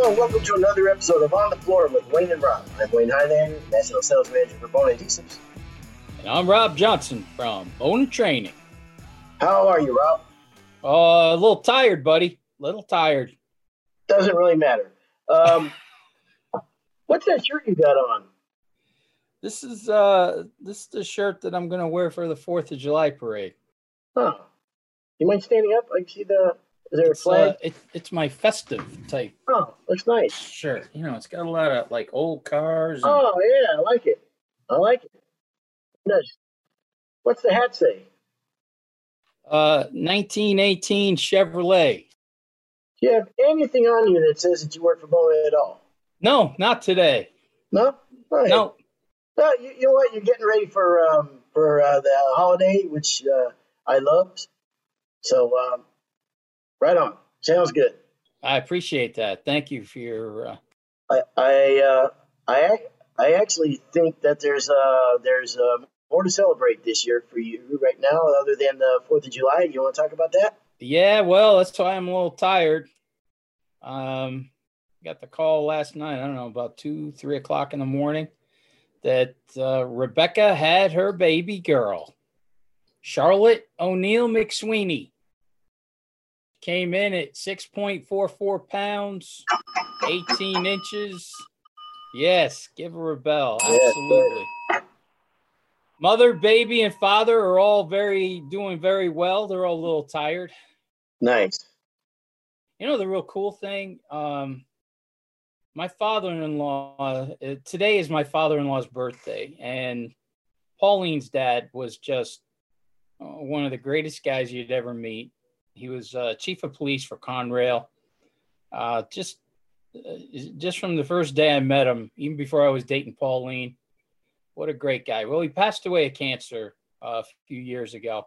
Hello and welcome to another episode of On the Floor with Wayne and Rob. I'm Wayne Highlander, National Sales Manager for Bona Adhesives. And I'm Rob Johnson from Bona Training. How are you, Rob? Uh, a little tired, buddy. A little tired. Doesn't really matter. Um, what's that shirt you got on? This is uh this is the shirt that I'm gonna wear for the Fourth of July parade. Huh. You mind standing up? I can see the. Is there a It's, flag? uh, it, it's my festive type oh, looks nice. shirt. You know, it's got a lot of like old cars. And, Oh, yeah, I like it. I like it. Nice. What's the hat say? Uh, 1918 Chevrolet. Do you have anything on you that says that you work for Bona at all? No, not today. No? All right. No, No, you, you know what? You're getting ready for um, for uh, the holiday, which uh, I loved. So, um, right on. Sounds good. I appreciate that. Thank you for your. Uh, I I uh, I I actually think that there's uh there's uh, more to celebrate this year for you right now, other than the Fourth of July. You want to talk about that? yeah, well, that's why I'm a little tired. Um, got the call last night. I don't know about two, three o'clock in the morning that uh, Rebecca had her baby girl, Charlotte O'Neill McSweeney. Came in at 6.44 pounds, 18 inches. Yes, give her a bell. Absolutely. Mother, baby, and father are all very doing very well. They're all a little tired. Nice. You know the real cool thing. Um, my father-in-law. Uh, today is my father-in-law's birthday, and Pauline's dad was just uh, one of the greatest guys you'd ever meet. He was uh, chief of police for Conrail. Uh, just, uh, just from the first day I met him, even before I was dating Pauline, what a great guy. Well, he passed away of cancer uh, a few years ago.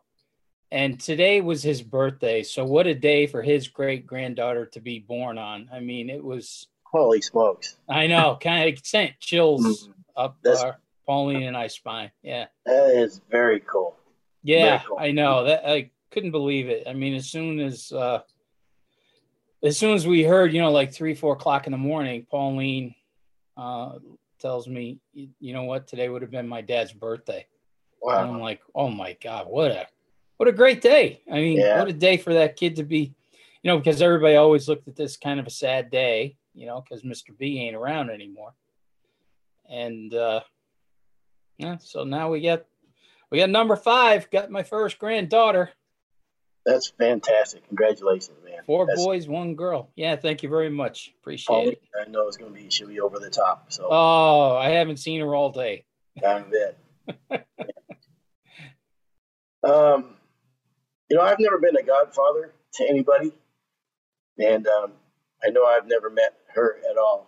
And today was his birthday. So, what a day for his great granddaughter to be born on. I mean, it was, Holy smokes, I know, kind of sent chills up That's- uh, Pauline and I spine. Yeah. that is very cool. Yeah, Very cool. I know that. I couldn't believe it. I mean, as soon as, uh, as soon as we heard, you know, like three, four o'clock in the morning, Pauline uh, tells me, you know what, today would have been my dad's birthday. And I'm like, oh my God, what a what a great day. I mean, Yeah. what a day for that kid to be, you know, because everybody always looked at this kind of a sad day, you know, because Mr. B ain't around anymore. And uh yeah, so now we got we got number five, got my first granddaughter. That's fantastic. Congratulations, man. Four That's- boys, one girl. Yeah, thank you very much. Appreciate it. I know it's going to be she'll be over the top. So Oh, I haven't seen her all day. I bet. um, you know, I've never been a godfather to anybody, and um, I know I've never met her at all.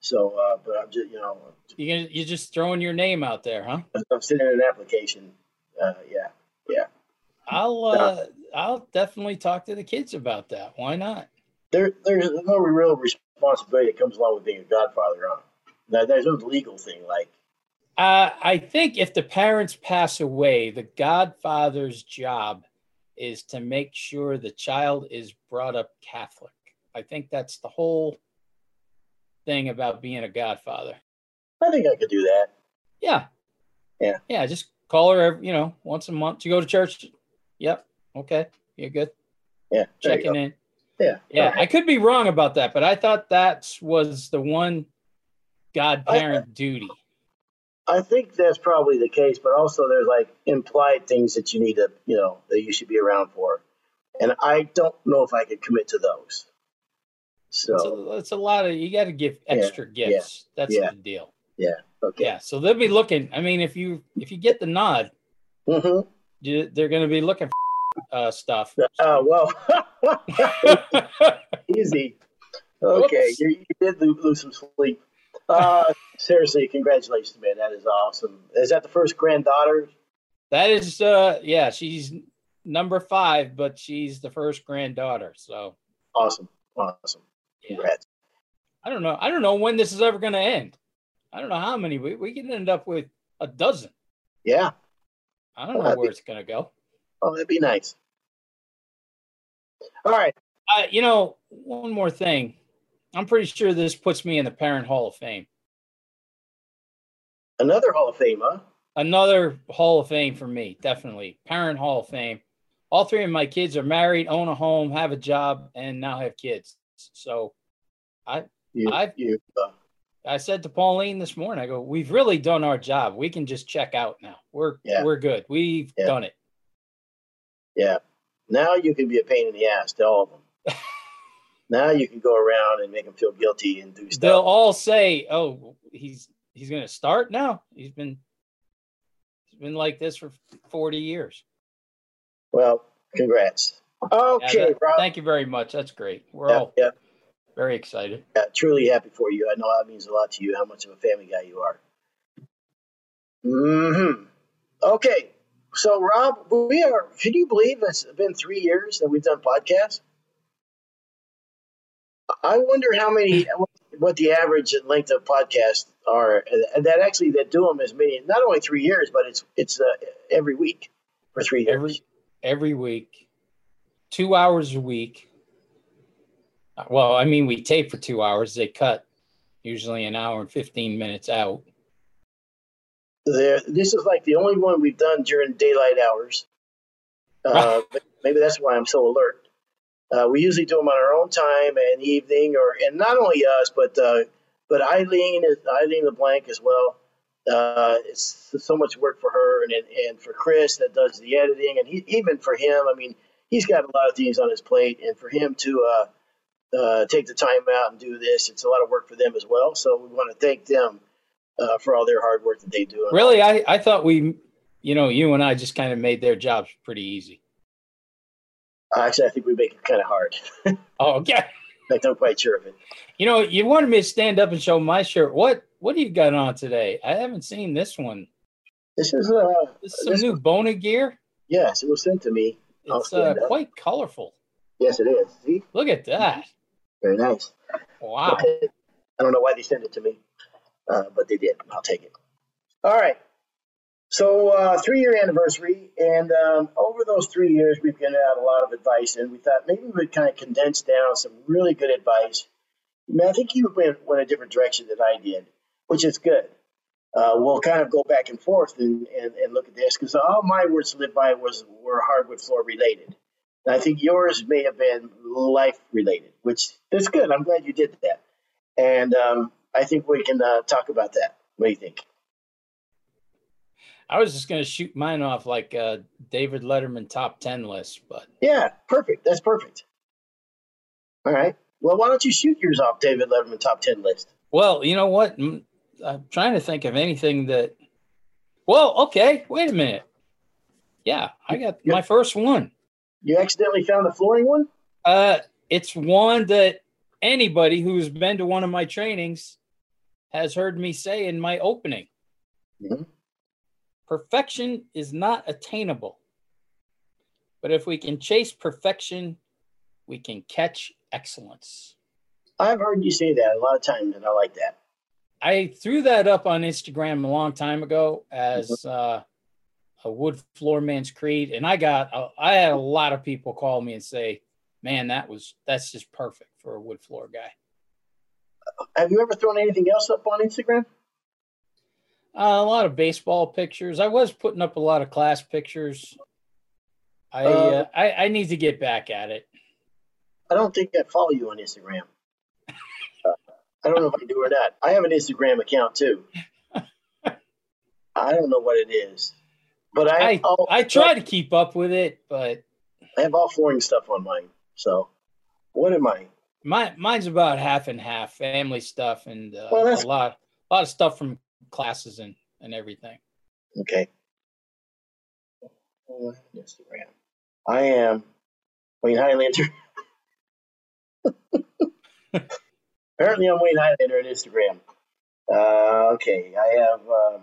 So, uh, but I'm just, you know, You gonna- you're just throwing your name out there, huh? I'm sending an application. Uh, yeah, yeah, I'll uh I'll definitely talk to the kids about that. Why not? there, there's no real responsibility that comes along with being a godfather. Huh? Now, there's no legal thing like, Uh, I think if the parents pass away, the godfather's job is to make sure the child is brought up Catholic. I think that's the whole thing about being a godfather. I think I could do that. Yeah. Yeah. Yeah. Just call her, every, you know, once a month. You go to church. Yep. Okay. You're good. Yeah, Checking go. in. Yeah, Yeah. right. I could be wrong about that, but I thought that was the one godparent duty. I think that's probably the case, but also there's like implied things that you need to, you know, that you should be around for. And I don't know if I could commit to those. It's So, a, it's a lot of you got to give extra yeah, gifts. That's yeah. the deal. Yeah. Okay. Yeah, so they'll be looking. I mean, if you if you get the nod, hmm you, they're going to be looking for uh, stuff. Uh, well, easy. Okay, you, you did lose, lose some sleep. Uh, seriously, congratulations, man. That is awesome. Is that the first granddaughter? that is, uh, yeah, she's number five, but she's the first granddaughter. So Awesome. Awesome. yeah. Congrats. I don't know. I don't know when this is ever going to end. I don't know how many we we can end up with a dozen. Yeah. I don't know where it's going to go. Oh, that'd be nice. All right. Uh, you know, one more thing. I'm pretty sure this puts me in the Parent Hall of Fame. Another Hall of Fame, huh? Another Hall of Fame for me, definitely. Parent Hall of Fame. All three of my kids are married, own a home, have a job, and now have kids. So I You, I- you, uh, I said to Pauline this morning, I go, we've really done our job. We can just check out now. We're Yeah. we're good. We've Yeah. done it. Yeah. Now you can be a pain in the ass to all of them. now you can go around and make them feel guilty and do stuff. They'll all say, "Oh, he's he's going to start now. He's been he's been like this for 40 years." Well, congrats. Yeah, Okay, that- thank you very much. That's great. We're Yeah, all yeah, very excited. yeah, truly happy for you. I know that means a lot to you. How much of a family guy you are. Hmm. Okay. So, Rob, we are. Can you believe it's been three years that we've done podcasts? I wonder how many, what the average and length of podcasts are, and that actually that do them as many, not only three years, but it's it's uh, every week for three years. Every every week, two hours a week. Well, I mean, we tape for two hours. They cut usually an hour and 15 minutes out. There this is like the only one we've done during daylight hours. Uh, but maybe that's why i'm so alert. Uh, we usually do them on our own time and evening or and not only us but uh, but eileen is eileen leblanc as well. Uh, it's so much work for her and, and for chris that does the editing and he, even for him i mean he's got a lot of things on his plate and for him to uh, uh, take the time out and do this it's a lot of work for them as well. So we want to thank them uh, for all their hard work that they do Really, I I thought we, you know, you and I just kind of made their jobs pretty easy. Actually, I think we make it kind of hard. Oh, okay. Fact, I'm quite sure of it. You know, you wanted me to stand up and show my shirt. What what do you got on today? I haven't seen this one. This is, uh, This is some This- new Bona gear. yes, it was sent to me. It's uh, quite colorful. Yes, it is. See, Look at that. very nice. Wow. I don't know why they sent it to me, uh, but they did. I'll take it. All right. So, uh, three year anniversary, and um, over those three years, we've given out a lot of advice, and we thought maybe we'd kind of condense down some really good advice. I, mean, I think you went, went a different direction than I did, which is good. Uh, we'll kind of go back and forth and, and, and look at this because all my words to live by was were hardwood floor related. And I think yours may have been life related, which is good. I'm glad you did that. And um, I think we can uh, talk about that. What do you think? I was just gonna shoot mine off like a David Letterman top ten list, but Yeah, perfect. That's perfect. All right. Well, why don't you shoot yours off, David Letterman top 10 list? well, you know what? I'm trying to think of anything that. Well, okay. Wait a minute. Yeah, I got my first one. You accidentally found the flooring one? Uh, it's one that anybody who's been to one of my trainings has heard me say in my opening. Mhm. Perfection is not attainable. But if we can chase perfection, we can catch excellence. I've heard you say that a lot of times, and I like that. I threw that up on Instagram a long time ago as uh, a wood floor man's creed, and I got I had a lot of people call me and say, "Man, that was that's just perfect for a wood floor guy." Have you ever thrown anything else up on Instagram? Uh, a lot of baseball pictures. I was putting up a lot of class pictures. I Uh, uh, I, I need to get back at it. I don't think I follow you on Instagram. Uh, I don't know if I do or not. I have an Instagram account too. I don't know what it is, but I I all- I try to keep up with it, but I have all flooring stuff on mine. So, what am I? My mine's about half and half, family stuff and uh, Well, a lot a lot of stuff from classes and and everything. Okay. Uh, Instagram. I am Wayne Highlander. Apparently, I'm Wayne Highlander on Instagram. Uh, okay, I have um,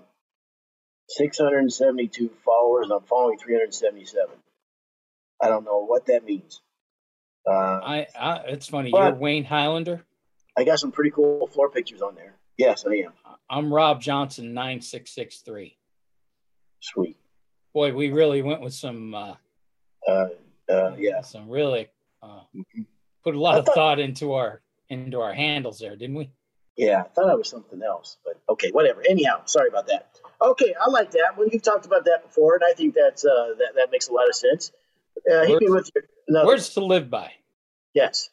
672 followers. I'm following 377. I don't know what that means. Uh, I, I it's funny. You're Wayne Highlander. I got some pretty cool floor pictures on there. Yes, I am. I'm Rob Johnson nine six six three. Sweet. Boy, we really went with some uh, Uh, uh, yeah. some really uh, Mhm. put a lot I of thought- thought into our into our handles there, didn't we? Yeah, I thought I was something else, but okay, whatever. Anyhow, sorry about that. Okay, I like that one. You've talked about that before, and I think that's uh, that that makes a lot of sense. Uh, hit me with your another. Words to live by. Yes.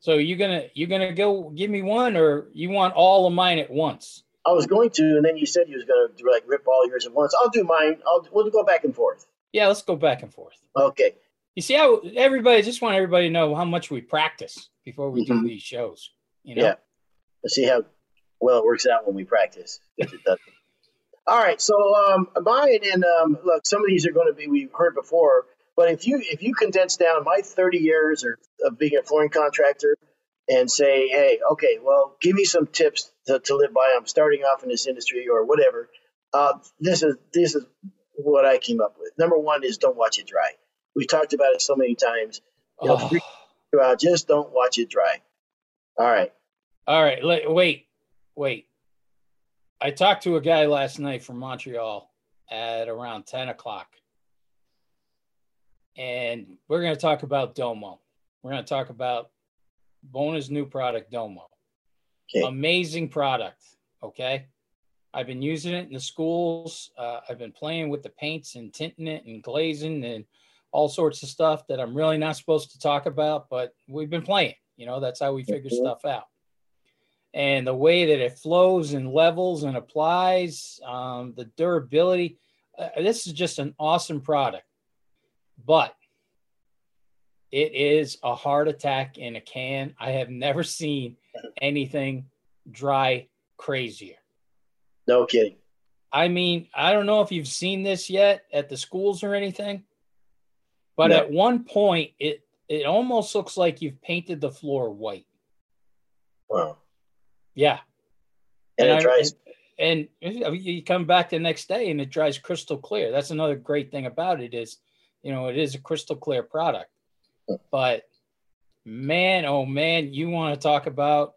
So you gonna you gonna go give me one, or you want all of mine at once? I was going to, and then you said you was going to like rip all yours at once. I'll do mine. I'll we'll go back and forth. Yeah, let's go back and forth. Okay. You see how everybody just want everybody to know how much we practice before we Mhm. do these shows. You know? Yeah. Let's see how well it works out when we practice. If it doesn't. All right. So um, mine and um, look, some of these are going to be we've heard before, but if you if you condense down my 30 years or of being a flooring contractor and say, hey, okay, well, give me some tips to, to live by. I'm starting off in this industry or whatever. Uh, this is this is what I came up with. Number one is don't watch it dry. We've talked about it so many times. You know, Oh, just don't watch it dry. All right. all right. Let, wait, wait. I talked to a guy last night from Montreal at around 10 o'clock. And we're going to talk about Domo. We're going to talk about Bona's new product, Domo. Okay. Amazing product. Okay. I've been using it in the schools. Uh, I've been playing with the paints and tinting it and glazing and all sorts of stuff that I'm really not supposed to talk about, but we've been playing. You know, that's how we figure Mhm. stuff out. And the way that it flows and levels and applies, um, the durability. Uh, this is just an awesome product, but it is a heart attack in a can. I have never seen anything dry crazier. No kidding. I mean, I don't know if you've seen this yet at the schools or anything, but No. at one point it it almost looks like you've painted the floor white. Wow. Yeah. And, I- it dries. and, and you come back the next day and it dries crystal clear. That's another great thing about it is, you know, it is a crystal clear product. But man, oh man, you want to talk about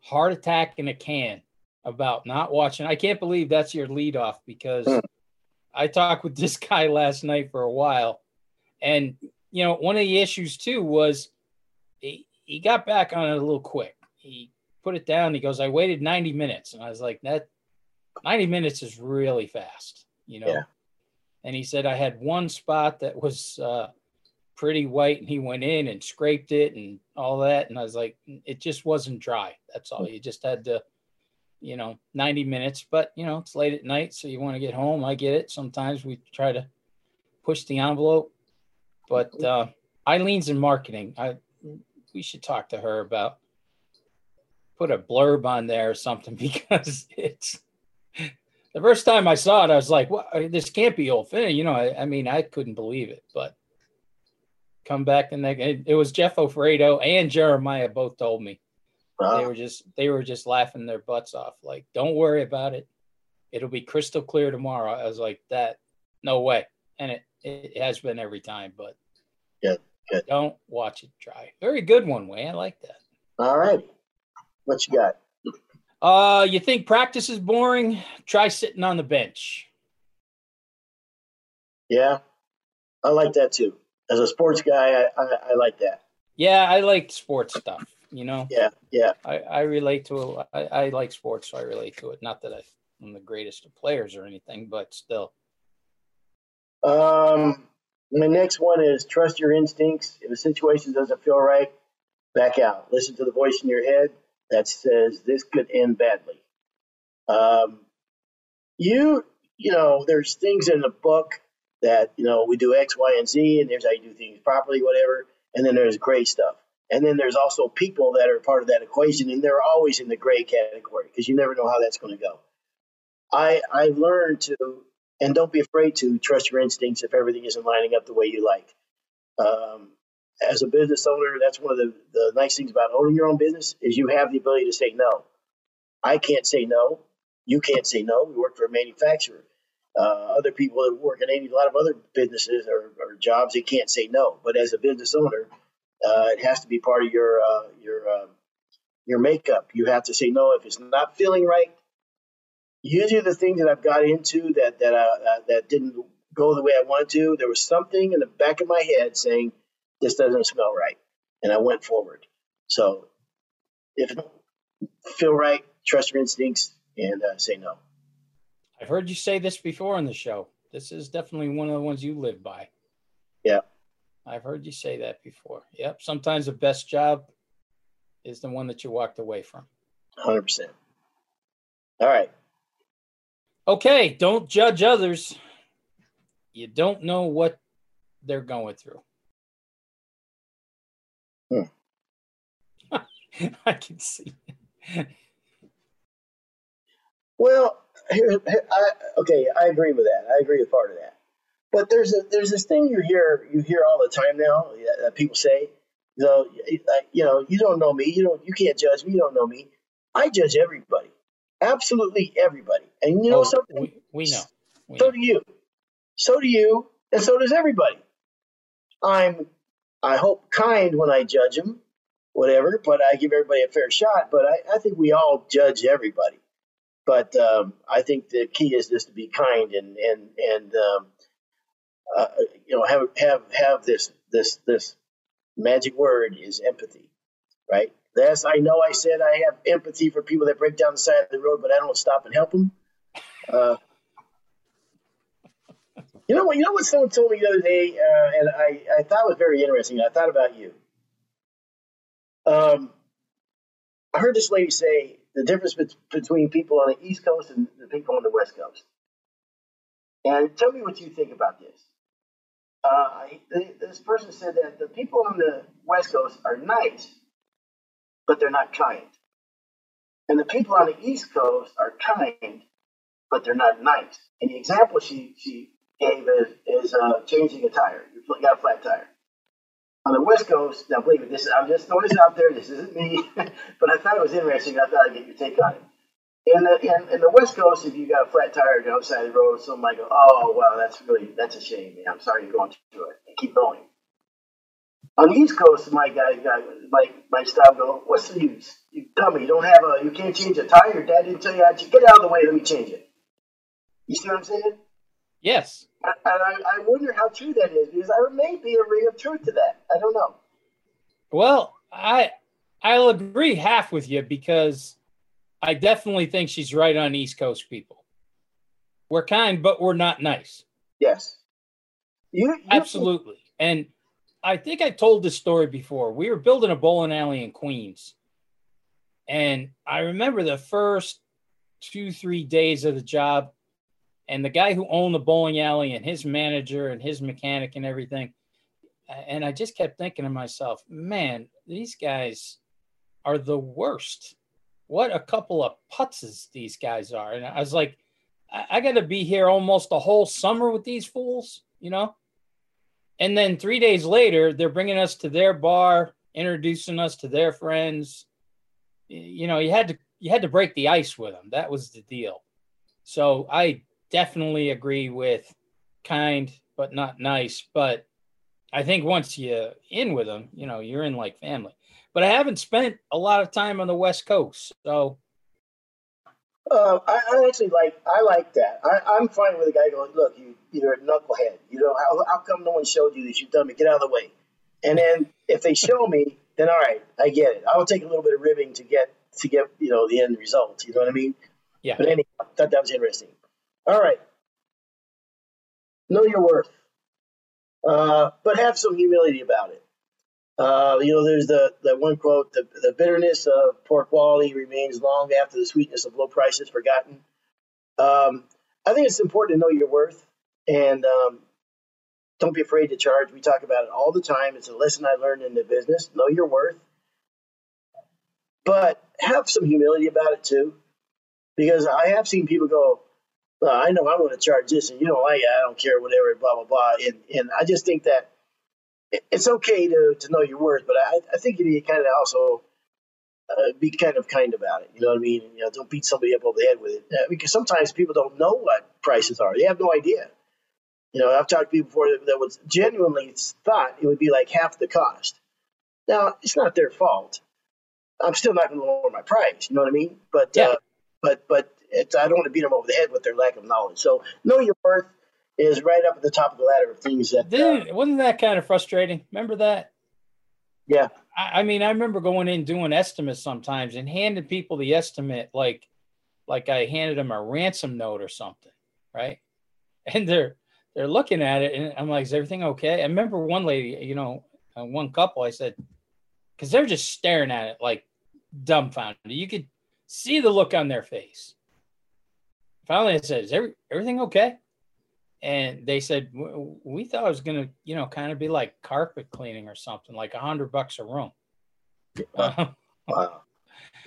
heart attack in a can about not watching. I can't believe that's your lead off because Hmm. I talked with this guy last night for a while. And, you know, one of the issues too was he, he got back on it a little quick. He put it down. He goes, I waited 90 minutes. And I was like, that 90 minutes is really fast, you know? Yeah. And he said, I had one spot that was uh, pretty white and he went in and scraped it and all that. And I was like, it just wasn't dry. That's all. You just had to, you know, 90 minutes, but you know, it's late at night. So you want to get home. I get it. Sometimes we try to push the envelope, but uh, Eileen's in marketing. I, we should talk to her about put a blurb on there or something because it's the first time I saw it, I was like, "What? This can't be old Finn." You know, I, I mean, I couldn't believe it. But come back and they, it, it was Jeff Ofredo and Jeremiah both told me they were just they were just laughing their butts off. Like, don't worry about it. It'll be crystal clear tomorrow. I was like, that, no way. And it it has been every time, but Good, good. don't watch it dry. Very good one, Way. I like that. All right. What you got? Uh, you think practice is boring? Try sitting on the bench. Yeah. I like that too. As a sports guy, I, I, I like that. Yeah, I like sports stuff. You know, Yeah. Yeah. I, I relate to. I, I like sports, so I relate to it. Not that I'm the greatest of players or anything, but still. Um, my next one is trust your instincts. If a situation doesn't feel right, back out. Listen to the voice in your head that says this could end badly. Um, you, you know, there's things in the book that you know we do X, Y, and Z, and there's how you do things properly, whatever. And then there's gray stuff. And then there's also people that are part of that equation, and they're always in the gray category because you never know how that's going to go. I I've learned to and don't be afraid to trust your instincts if everything isn't lining up the way you like. Um, as a business owner, that's one of the, the nice things about owning your own business is you have the ability to say no. I can't say no. You can't say no. We work for a manufacturer. Uh, other people that work in any, a lot of other businesses or, or jobs, they can't say no. But as a business owner, uh, it has to be part of your uh, your uh, your makeup. You have to say no if it's not feeling right usually the things that I've got into that that uh, uh, that didn't go the way I wanted to, there was something in the back of my head saying this doesn't smell right, and I went forward. So if feel right, trust your instincts and uh, say no. I've heard you say this before on the show. This is definitely one of the ones you live by. Yeah. I've heard you say that before. Yep. Sometimes the best job is the one that you walked away from. 100%. All right. Okay. Don't judge others. You don't know what they're going through. Hmm. I can see. Well, here, here, I, okay, I agree with that. I agree with part of that. But there's a there's this thing you hear you hear all the time now that people say, you know, you know, you don't know me, you don't, you can't judge me, you don't know me. I judge everybody, absolutely everybody, and you know Oh, something. we, we know. We So know. do you. So do you, and so does everybody. I'm, I hope, kind when I judge them, whatever, but I give everybody a fair shot. But I, I think we all judge everybody. But um, I think the key is just to be kind and and and um, uh, you know have have have this this this magic word is empathy, right? Yes, I know I said I have empathy for people that break down the side of the road, but I don't stop and help them. Uh, you know what? You know what someone told me the other day, uh, and I, I thought was very interesting. I thought about you. Um, I heard this lady say the difference bet- between people on the East Coast and the people on the West Coast. And tell me what you think about this. Uh, this person said that the people on the West Coast are nice, but they're not kind. And the people on the East Coast are kind, but they're not nice. And the example she, she gave is, uh, changing a tire. You got a flat tire. On the West Coast, now believe me, this I'm just throwing this out there. This isn't me, but I thought it was interesting. I thought I'd get your take on it. In the in, in the West Coast, if you got a flat tire on the outside of the road, someone might go, "Oh, wow, that's really that's a shame, man. I'm sorry you're going through it." And keep going. On the East Coast, my guy, guy might stop and go, "What's the use? You dummy! You don't have a, you can't change a tire. Dad didn't tell you how to get out of the way. Let me change it." You see what I'm saying? Yes. And I, I wonder how true that is because there may be a ring of truth to that. I don't know. Well, I I'll agree half with you because I definitely think she's right on East Coast people. We're kind, but we're not nice. Yes. You, you Absolutely. And I think I told this story before. We were building a bowling alley in Queens. And I remember the first two, three days of the job, and the guy who owned the bowling alley and his manager and his mechanic and everything. And I just kept thinking to myself, man, these guys are the worst. What a couple of putzes these guys are. And I was like, I, I got to be here almost a whole summer with these fools, you know? And then three days later, they're bringing us to their bar, introducing us to their friends. You know, you had to you had to break the ice with them. That was the deal. So I definitely agree with kind but not nice. But I think once you're in with them, you know, you're in like family. But I haven't spent a lot of time on the West Coast, so Uh, I, I actually like I like that. I, I'm fine with a guy going, look, you you're a knucklehead. You know how, how come no one showed you that you've done it? Get out of the way. And then if they show me, then all right, I get it. I'll take a little bit of ribbing to get to get you know the end result. You know what I mean? Yeah. But anyway, I thought that was interesting. All right. Know your worth, uh, but have some humility about it. Uh, you know, there's the, the one quote: the, "The bitterness of poor quality remains long after the sweetness of low prices forgotten." Um, I think it's important to know your worth, and um, don't be afraid to charge. We talk about it all the time. It's a lesson I learned in the business. Know your worth, but have some humility about it too, because I have seen people go, well, "I know I'm want to charge this, and you know, I I don't care, whatever, blah blah blah," and and I just think that it's okay to, to know your worth, but I, I think you need to kind of also uh, be kind of kind about it. You know what I mean? You know, don't beat somebody up over the head with it uh, because sometimes people don't know what prices are. They have no idea. You know, I've talked to people before that, that was genuinely thought it would be like half the cost. Now, it's not their fault. I'm still not going to lower my price. You know what I mean? But Yeah. uh, but but it's, I don't want to beat them over the head with their lack of knowledge. So know your worth is right up at the top of the ladder of things that. Uh, wasn't that kind of frustrating? Remember that? Yeah. I, I mean, I remember going in doing estimates sometimes and handing people the estimate like like I handed them a ransom note or something, right? And they're they're looking at it, and I'm like, "Is everything okay?" I remember one lady, you know, uh, one couple. I said, because they're just staring at it like dumbfounded. You could see the look on their face. Finally, I said, "Is every, everything okay?" And they said, "We thought it was gonna, you know, kind of be like carpet cleaning or something, like a hundred bucks a room." Wow. wow.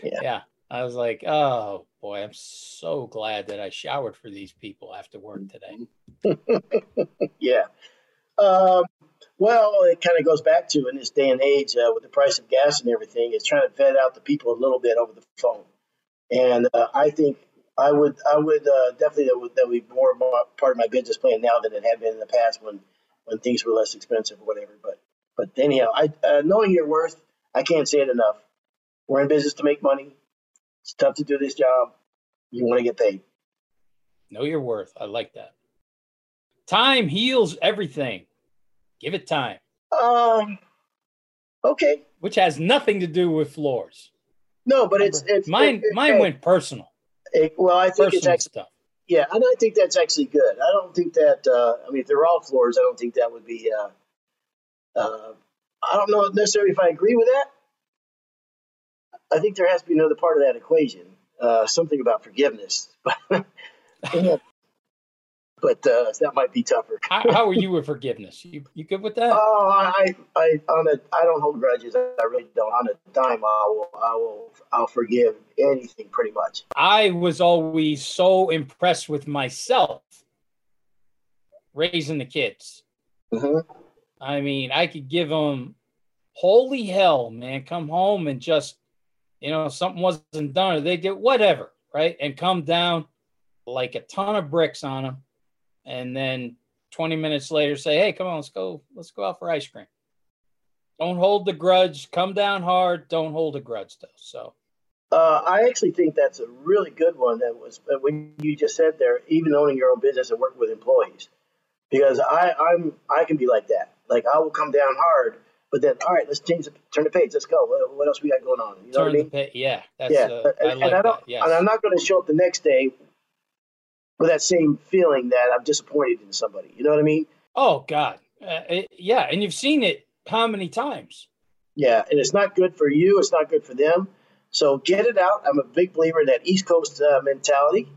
Yeah. yeah. I was like, "Oh boy, I'm so glad that I showered for these people after work today." yeah. Um, well, it kind of goes back to in this day and age uh, with the price of gas and everything, it's trying to vet out the people a little bit over the phone. And uh, I think I would, I would uh, definitely that would that would be more, part of my business plan now than it had been in the past when when things were less expensive or whatever. But but anyhow, I uh, knowing your worth, I can't say it enough. We're in business to make money. It's tough to do this job. You want to get paid. Know your worth. I like that. Time heals everything. Give it time. Um. Okay. Which has nothing to do with floors. No, but it's it's mine. It, mine went personal. It, well, I think personal it's actually stuff. yeah, and I think that's actually good. I don't think that. Uh, I mean, if they're all floors, I don't think that would be. Uh, uh, I don't know necessarily if I agree with that. I think there has to be another part of that equation, uh, something about forgiveness. but uh, that might be tougher. how, how, are you with forgiveness? You you good with that? Oh, I, I, on a, I don't hold grudges. I really don't. On a dime, I will, I will, I'll forgive anything pretty much. I was always so impressed with myself raising the kids. Mm-hmm. I mean, I could give them holy hell, man. Come home and just, you know, something wasn't done or they did whatever, right? And come down like a ton of bricks on them and then 20 minutes later say, "Hey, come on, let's go, let's go out for ice cream." Don't hold the grudge. Come down hard. Don't hold a grudge, though. So, uh, I actually think that's a really good one. That was when you just said there, even owning your own business and working with employees, because I, I'm I can be like that. Like I will come down hard, but then all right, let's change the turn the page. Let's go. What, what else we got going on? You know turn what I mean? the yeah, that's, yeah. Uh, I and, like and I that. Yes. And I'm not going to show up the next day with that same feeling that I'm disappointed in somebody. You know what I mean? Oh God, uh, it, yeah, and you've seen it how many times? Yeah, and it's not good for you. It's not good for them. So get it out. I'm a big believer in that East Coast uh, mentality.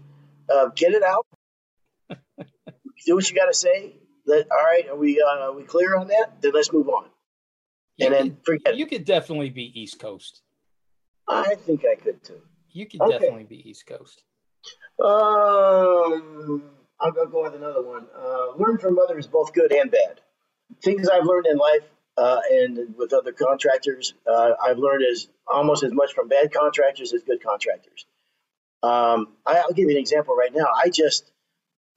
Uh, get it out. Do what you got to say. Let, all right, are we uh, are we clear on that? Then let's move on. You and could, then forget. You could definitely be East Coast. I think I could too. You could Okay. definitely be East Coast. Um, I'll go, go with another one. Uh, learn from others, both good and bad. Things I've learned in life uh, and with other contractors, uh, I've learned as almost as much from bad contractors as good contractors. Um, I, I'll give you an example right now. I just,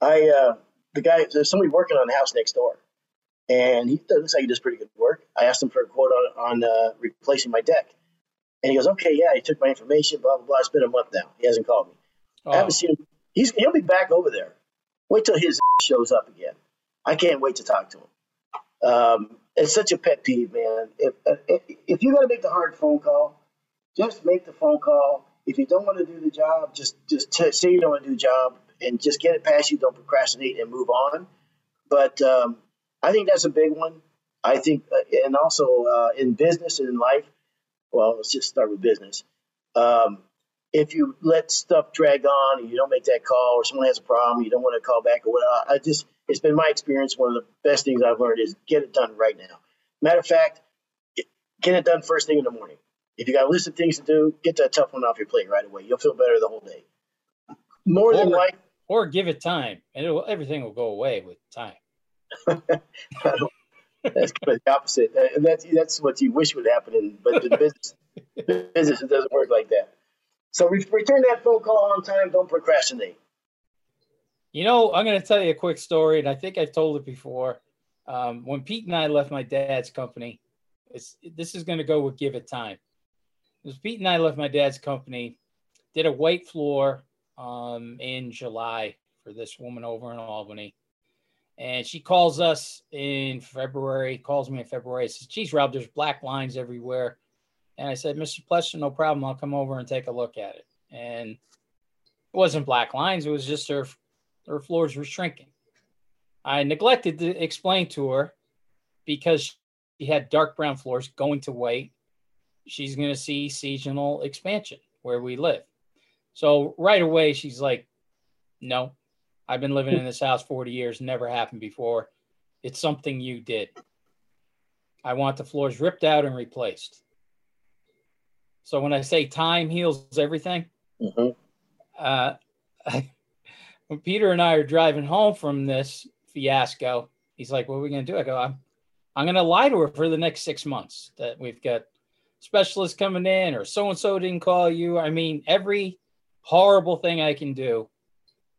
I, uh, the guy, there's somebody working on the house next door, and he looks like he does pretty good work. I asked him for a quote on on uh, replacing my deck, and he goes, "Okay, yeah." He took my information, blah blah blah. It's been a month now. He hasn't called me. I Oh, haven't seen him. He's he'll be back over there. Wait till his shows up again. I can't wait to talk to him. Um, it's such a pet peeve, man. If if, if you got to make the hard phone call, just make the phone call. If you don't want to do the job, just just t- say you don't want to do the job and just get it past you. Don't procrastinate and move on. But um, I think that's a big one. I think, uh, and also uh, in business and in life. Well, let's just start with business. Um, if you let stuff drag on and you don't make that call or someone has a problem, you don't want to call back or whatever. I just, it's been my experience. One of the best things I've learned is get it done right now. Matter of fact, get it done first thing in the morning. If you got a list of things to do, get that tough one off your plate right away. You'll feel better the whole day. More than Or- like, or give it time, and it'll, everything will go away with time. that's kind of the opposite. Uh, That's that's what you wish would happen, in, but in business, business it doesn't work like that. So re- return that phone call on time. Don't procrastinate. You know, I'm going to tell you a quick story, and I think I've told it before. Um, when Pete and I left my dad's company, this is going to go with give it time. Because Pete and I left my dad's company, did a white floor um, in July for this woman over in Albany, And she calls us in February, calls me in February, says, geez, Rob, there's black lines everywhere. And I said, Mr. Plester, no problem. I'll come over and take a look at it. And it wasn't black lines, it was just her her floors were shrinking. I neglected to explain to her because she had dark brown floors going to white. She's going to see seasonal expansion where we live. So right away, she's like, No, I've been living in this house 40 years, never happened before. It's something you did. I want the floors ripped out and replaced. So when I say time heals everything, mm-hmm. uh, when Peter and I are driving home from this fiasco, he's like, "What are we going to do?" I go, "I'm, I'm going to lie to her for the next six months that we've got specialists coming in, or so and so didn't call you. I mean, every horrible thing I can do."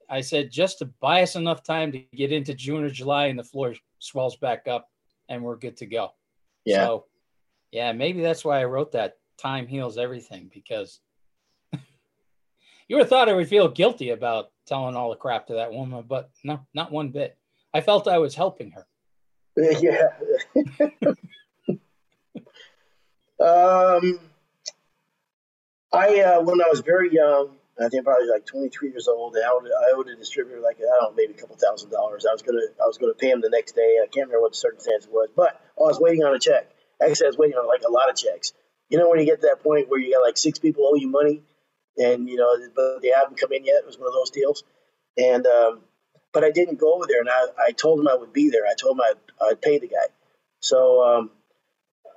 I said just to buy us enough time to get into June or July, and the floor swells back up, and we're good to go. Yeah. So, yeah, maybe that's why I wrote that. Time heals everything because you would have thought I would feel guilty about telling all the crap to that woman, but no, not one bit. I felt I was helping her. Yeah. um, I uh, when I was very young, I think probably like 23 years old, I owed, I owed a distributor like I don't know, maybe a couple thousand dollars. I was gonna I was gonna pay him the next day. I can't remember what the circumstance was, but I was waiting on a check. Actually, I was waiting on like a lot of checks. You know when you get to that point where you got like six people owe you money, and you know, but they haven't come in yet. It was one of those deals, and um, but I didn't go over there, and I, I told him I would be there. I told him I'd, I'd pay the guy, so um,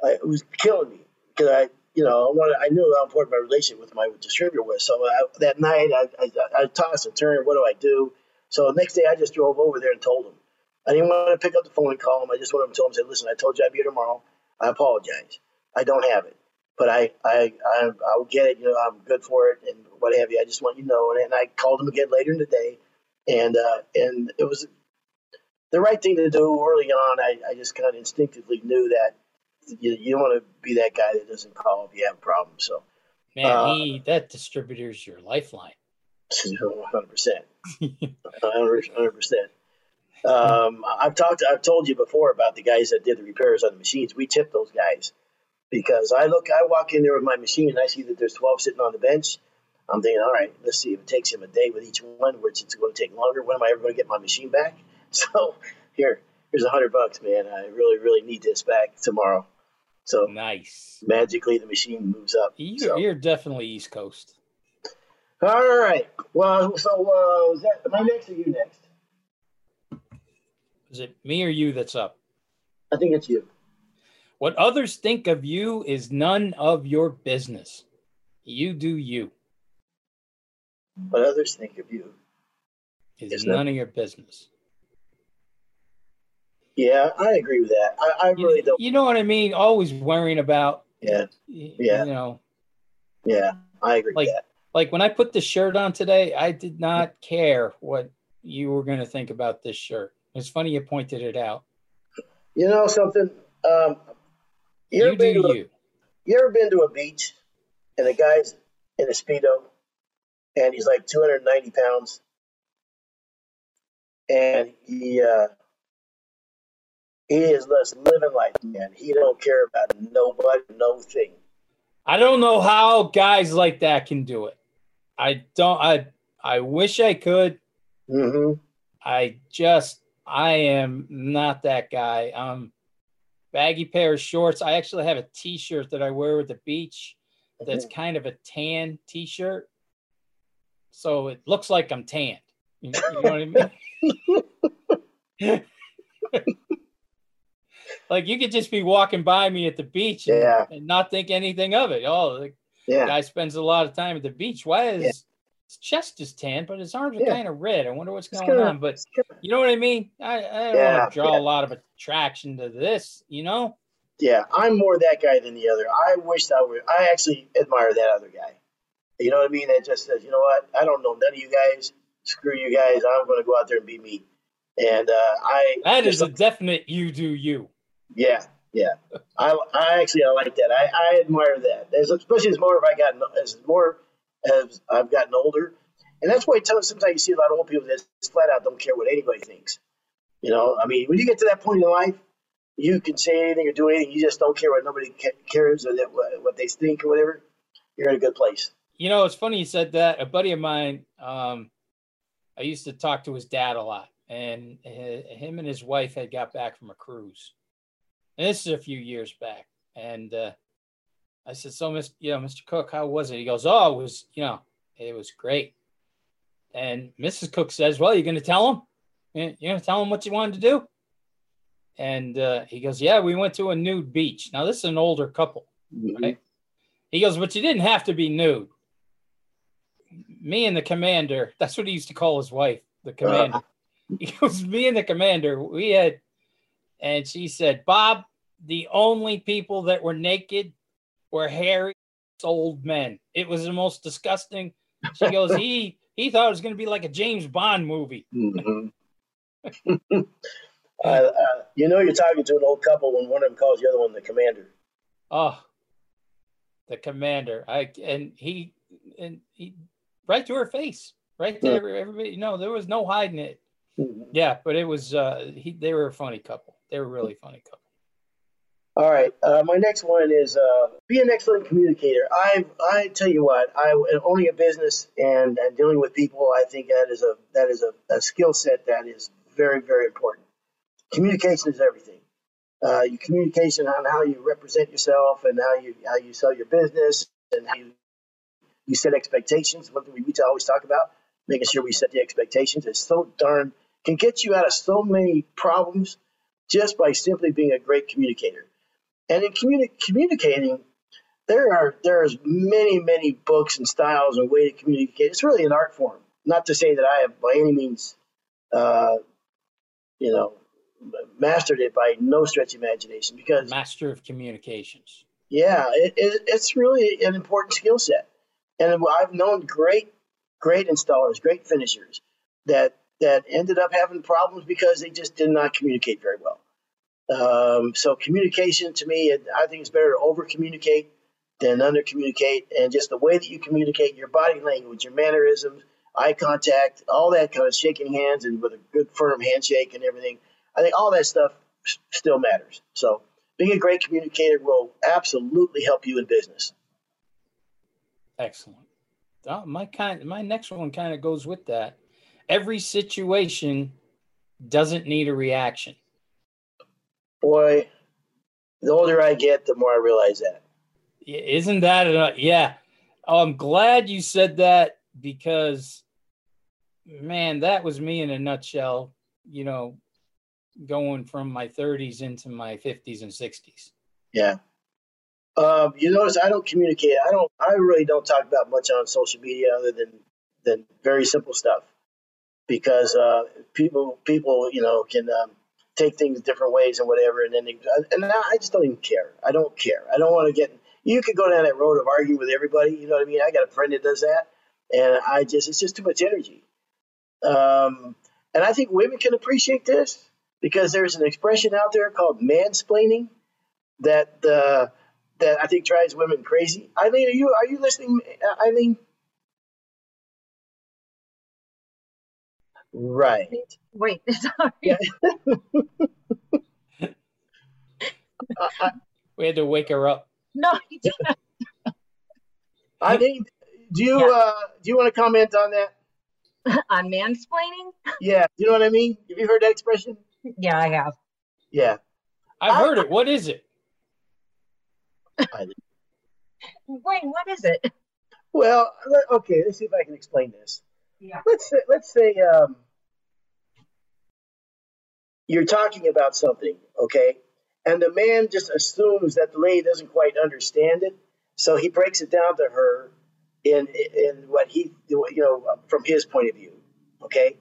I, it was killing me because I, you know, I wanted, I knew how important my relationship with my distributor was. So I, that night, I, I, I tossed and turned. What do I do? So the next day, I just drove over there and told him. I didn't want to pick up the phone and call him. I just wanted to tell him, say, listen, I told you I'd be here tomorrow. I apologize. I don't have it but I, I, I, I'll get it. You know, I'm good for it and what have you. I just want you to know. And, and I called him again later in the day, and uh, and it was the right thing to do early on. I, I just kind of instinctively knew that you, you don't want to be that guy that doesn't call if you have a problem. So, man, uh, he that distributor's your lifeline. Hundred percent, hundred percent. Um, I've talked, I've told you before about the guys that did the repairs on the machines. We tipped those guys because I look, I walk in there with my machine and I see that there's 12 sitting on the bench. I'm thinking, all right, let's see if it takes him a day with each one, which it's going to take longer. When am I ever going to get my machine back? So here, here's a hundred bucks, man. I really, really need this back tomorrow. So nice. Magically, the machine moves up. You're, so. you're definitely East Coast. All right. Well, so uh, is that am I next or you next? Is it me or you that's up? I think it's you. What others think of you is none of your business. You do you. What others think of you is none of your business. Yeah, I agree with that. I, I really you, don't. You know what I mean? Always worrying about. Yeah. Yeah. You know. Yeah, I agree like, with that. Like when I put the shirt on today, I did not care what you were going to think about this shirt. It's funny you pointed it out. You know something? Um, you, you ever been to a, you. you ever been to a beach and the guy's in a speedo and he's like 290 pounds and he uh, he is just living life, man. He don't care about nobody, no thing. I don't know how guys like that can do it. I don't. I I wish I could. Mm-hmm. I just I am not that guy. Um, baggy pair of shorts. I actually have a T-shirt that I wear at the beach. That's kind of a tan T-shirt, so it looks like I'm tanned. You know, you know what I mean? like you could just be walking by me at the beach and, yeah. and not think anything of it. Oh, the yeah. guy spends a lot of time at the beach. Why is. His chest is tan, but his arms are yeah. kind of red? I wonder what's going gonna, on. But you know what I mean? I, I don't want to draw a lot of attraction to this, you know? Yeah, I'm more that guy than the other. I wish I were. I actually admire that other guy. You know what I mean? That just says, you know what? I don't know none of you guys. Screw you guys. I'm going to go out there and be me. And uh, I. That is a definite you do you. Yeah, yeah. I, I actually I like that. I, I admire that. As, especially as more if I got as more as I've gotten older, and that's why sometimes you see a lot of old people that flat out don't care what anybody thinks. You know, I mean, when you get to that point in life, you can say anything or do anything. You just don't care what nobody cares or that, what they think or whatever. You're in a good place. You know, it's funny you said that. A buddy of mine, um, I used to talk to his dad a lot, and him and his wife had got back from a cruise. And this is a few years back. And uh, I said, "So, Mr. You know, Mr. Cook, how was it?" He goes, "Oh, it was, you know, it was great." And Mrs. Cook says, "Well, you're going to tell him? You're going to tell him what you wanted to do?" And uh, he goes, "Yeah, we went to a nude beach. Now this is an older couple, mm-hmm. right?" He goes, "But you didn't have to be nude." Me and the commander, that's what he used to call his wife, the commander. Uh. He goes, "Me and the commander, we had," and she said, "Bob, the only people that were naked were hairy old men. It was the most disgusting." She goes, "He." He thought it was going to be like a James Bond movie. Mm-hmm. Uh, uh, you know, you're talking to an old couple when one of them calls the other one the commander. Oh, the commander! I and he and he right to her face, right there. Yeah. Everybody, know, there was no hiding it. Mm-hmm. Yeah, but it was. Uh, he they were a funny couple. They were really funny couple. All right, uh, my next one is uh, be an excellent communicator. I I tell you what, I owning a business and, and dealing with people, I think that is a that is a, a skill set that is very very important communication is everything. Uh, your communication on how you represent yourself and how you how you sell your business and how you, you set expectations. One thing we, always talk about, making sure we set the expectations is so darn can get you out of so many problems just by simply being a great communicator. And in communi- communicating, there are there's many many books and styles and way to communicate. It's really an art form. Not to say that I have by any means, uh, you know, mastered it by no stretch of imagination because master of communications. Yeah, it, it, it's really an important skill set, and I've known great, great installers, great finishers that that ended up having problems because they just did not communicate very well. Um, so communication to me, I think it's better to over communicate than under communicate, and just the way that you communicate, your body language, your mannerisms, eye contact, all that kind of shaking hands and with a good firm handshake and everything I think all that stuff still matters. So being a great communicator will absolutely help you in business. Excellent. Uh, my kind, my next one kind of goes with that. Every situation doesn't need a reaction. Boy, the older I get, the more I realize that. Isn't that enough? Yeah. Oh, I'm glad you said that because, man, that was me in a nutshell. You know, going from my 30s into my 50s and 60s. Yeah. Um, you notice I don't communicate. I don't. I really don't talk about much on social media other than than very simple stuff, because uh, people people you know can um, take things different ways and whatever, and then they, and I just don't even care. I don't care. I don't want to get. You could go down that road of arguing with everybody. You know what I mean? I got a friend that does that, and I just it's just too much energy. Um, and I think women can appreciate this because there's an expression out there called mansplaining that uh, that I think drives women crazy. Eileen, are you are you listening, Eileen? Right. Wait, sorry. Yeah. uh, we had to wake her up. No, I think. Do you yeah. uh, do you want to comment on that? on mansplaining? Yeah, you know what I mean. Have you heard that expression? Yeah, I have. Yeah. I've heard it. What is it? Wait, what is it? Well, okay, let's see if I can explain this. Yeah. Let's say, let's say um, you're talking about something, okay, and the man just assumes that the lady doesn't quite understand it, so he breaks it down to her in in what he you know from his point of view, okay?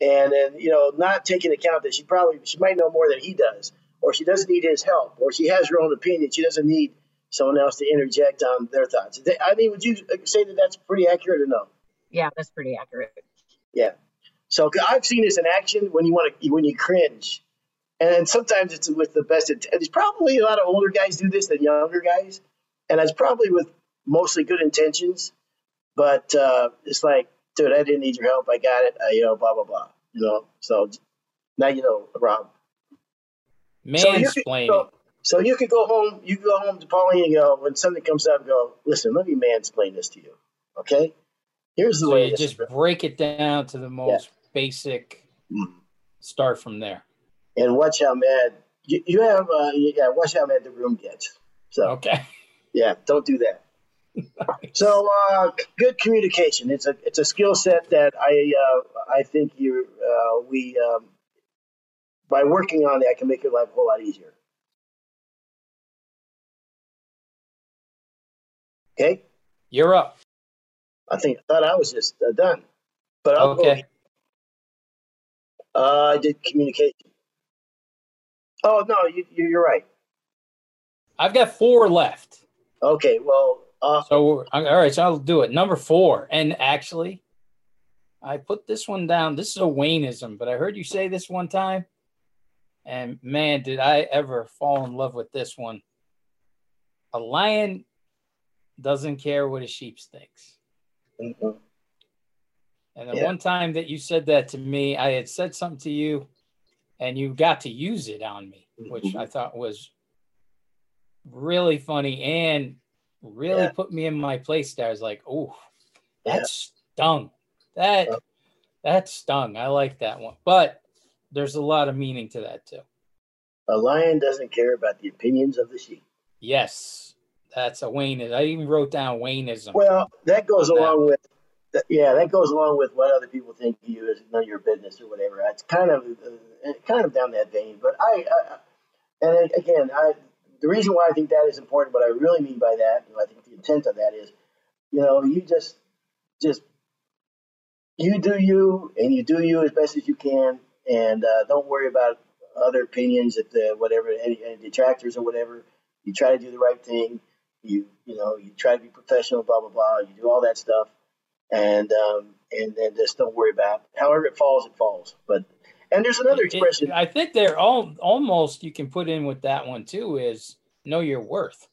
And then you know not taking account that she probably she might know more than he does or she doesn't need his help or she has her own opinion. She doesn't need someone else to interject on their thoughts. I mean would you say that that's pretty accurate or no? Yeah that's pretty accurate. Yeah so i've seen this in action when you want to when you cringe and sometimes it's with the best there's probably a lot of older guys do this than younger guys and it's probably with mostly good intentions but uh, it's like dude, I didn't need your help. I got it. Uh, you know, blah blah blah. You know, so Now you know, Rob. So you could Mansplaining. go, so you could go home. You could go home to Pauline and go when something comes up. Go listen. Let me mansplain this to you. Okay. Here's the so way. you just break it down to the most basic. Mhm. Start from there. and watch how mad you, you have. Uh, yeah, watch how mad the room gets. So Okay. yeah, don't do that. So uh, good communication. It's a it's a skill set that I uh, I think you uh, we um, by working on it, I can make your life a whole lot easier. Okay, You're up. I think I thought I was just uh, done, but I'll Okay. Uh, I did communication. Oh no, you, you you're right. I've got four left. Okay, well, uh, So we're- all right, so I'll do it. Number four, and actually, I put this one down. This is a Wayneism, but I heard you say this one time, and man, did I ever fall in love with this one. A lion doesn't care what a sheep thinks. mhm. And the Yeah. one time that you said that to me, I had said something to you, and you got to use it on me, which Mhm. I thought was really funny and really Yeah. put me in my place. There, I was like, "Oh, that Yeah. stung. That that stung." I like that one, but there's a lot of meaning to that too. a lion doesn't care about the opinions of the sheep. Yes, that's a Wayne. I even wrote down Wayneism. Well, that goes along with, that- yeah, that goes along with what other people think of you is none of your business or whatever. It's kind of, uh, kind of down that vein. But I, I and again, I, the reason why I think that is important, what I really mean by that, and I think the intent of that is, you know, you just, just, you do you, and you do you as best as you can, and uh, don't worry about other opinions, if the whatever, any, any detractors or whatever. You try to do the right thing you you know you try to be professional blah blah blah you do all that stuff and um and then just don't worry about it. however it falls it falls but and there's another It- expression I think they're all almost you can put in with that one too is know your worth.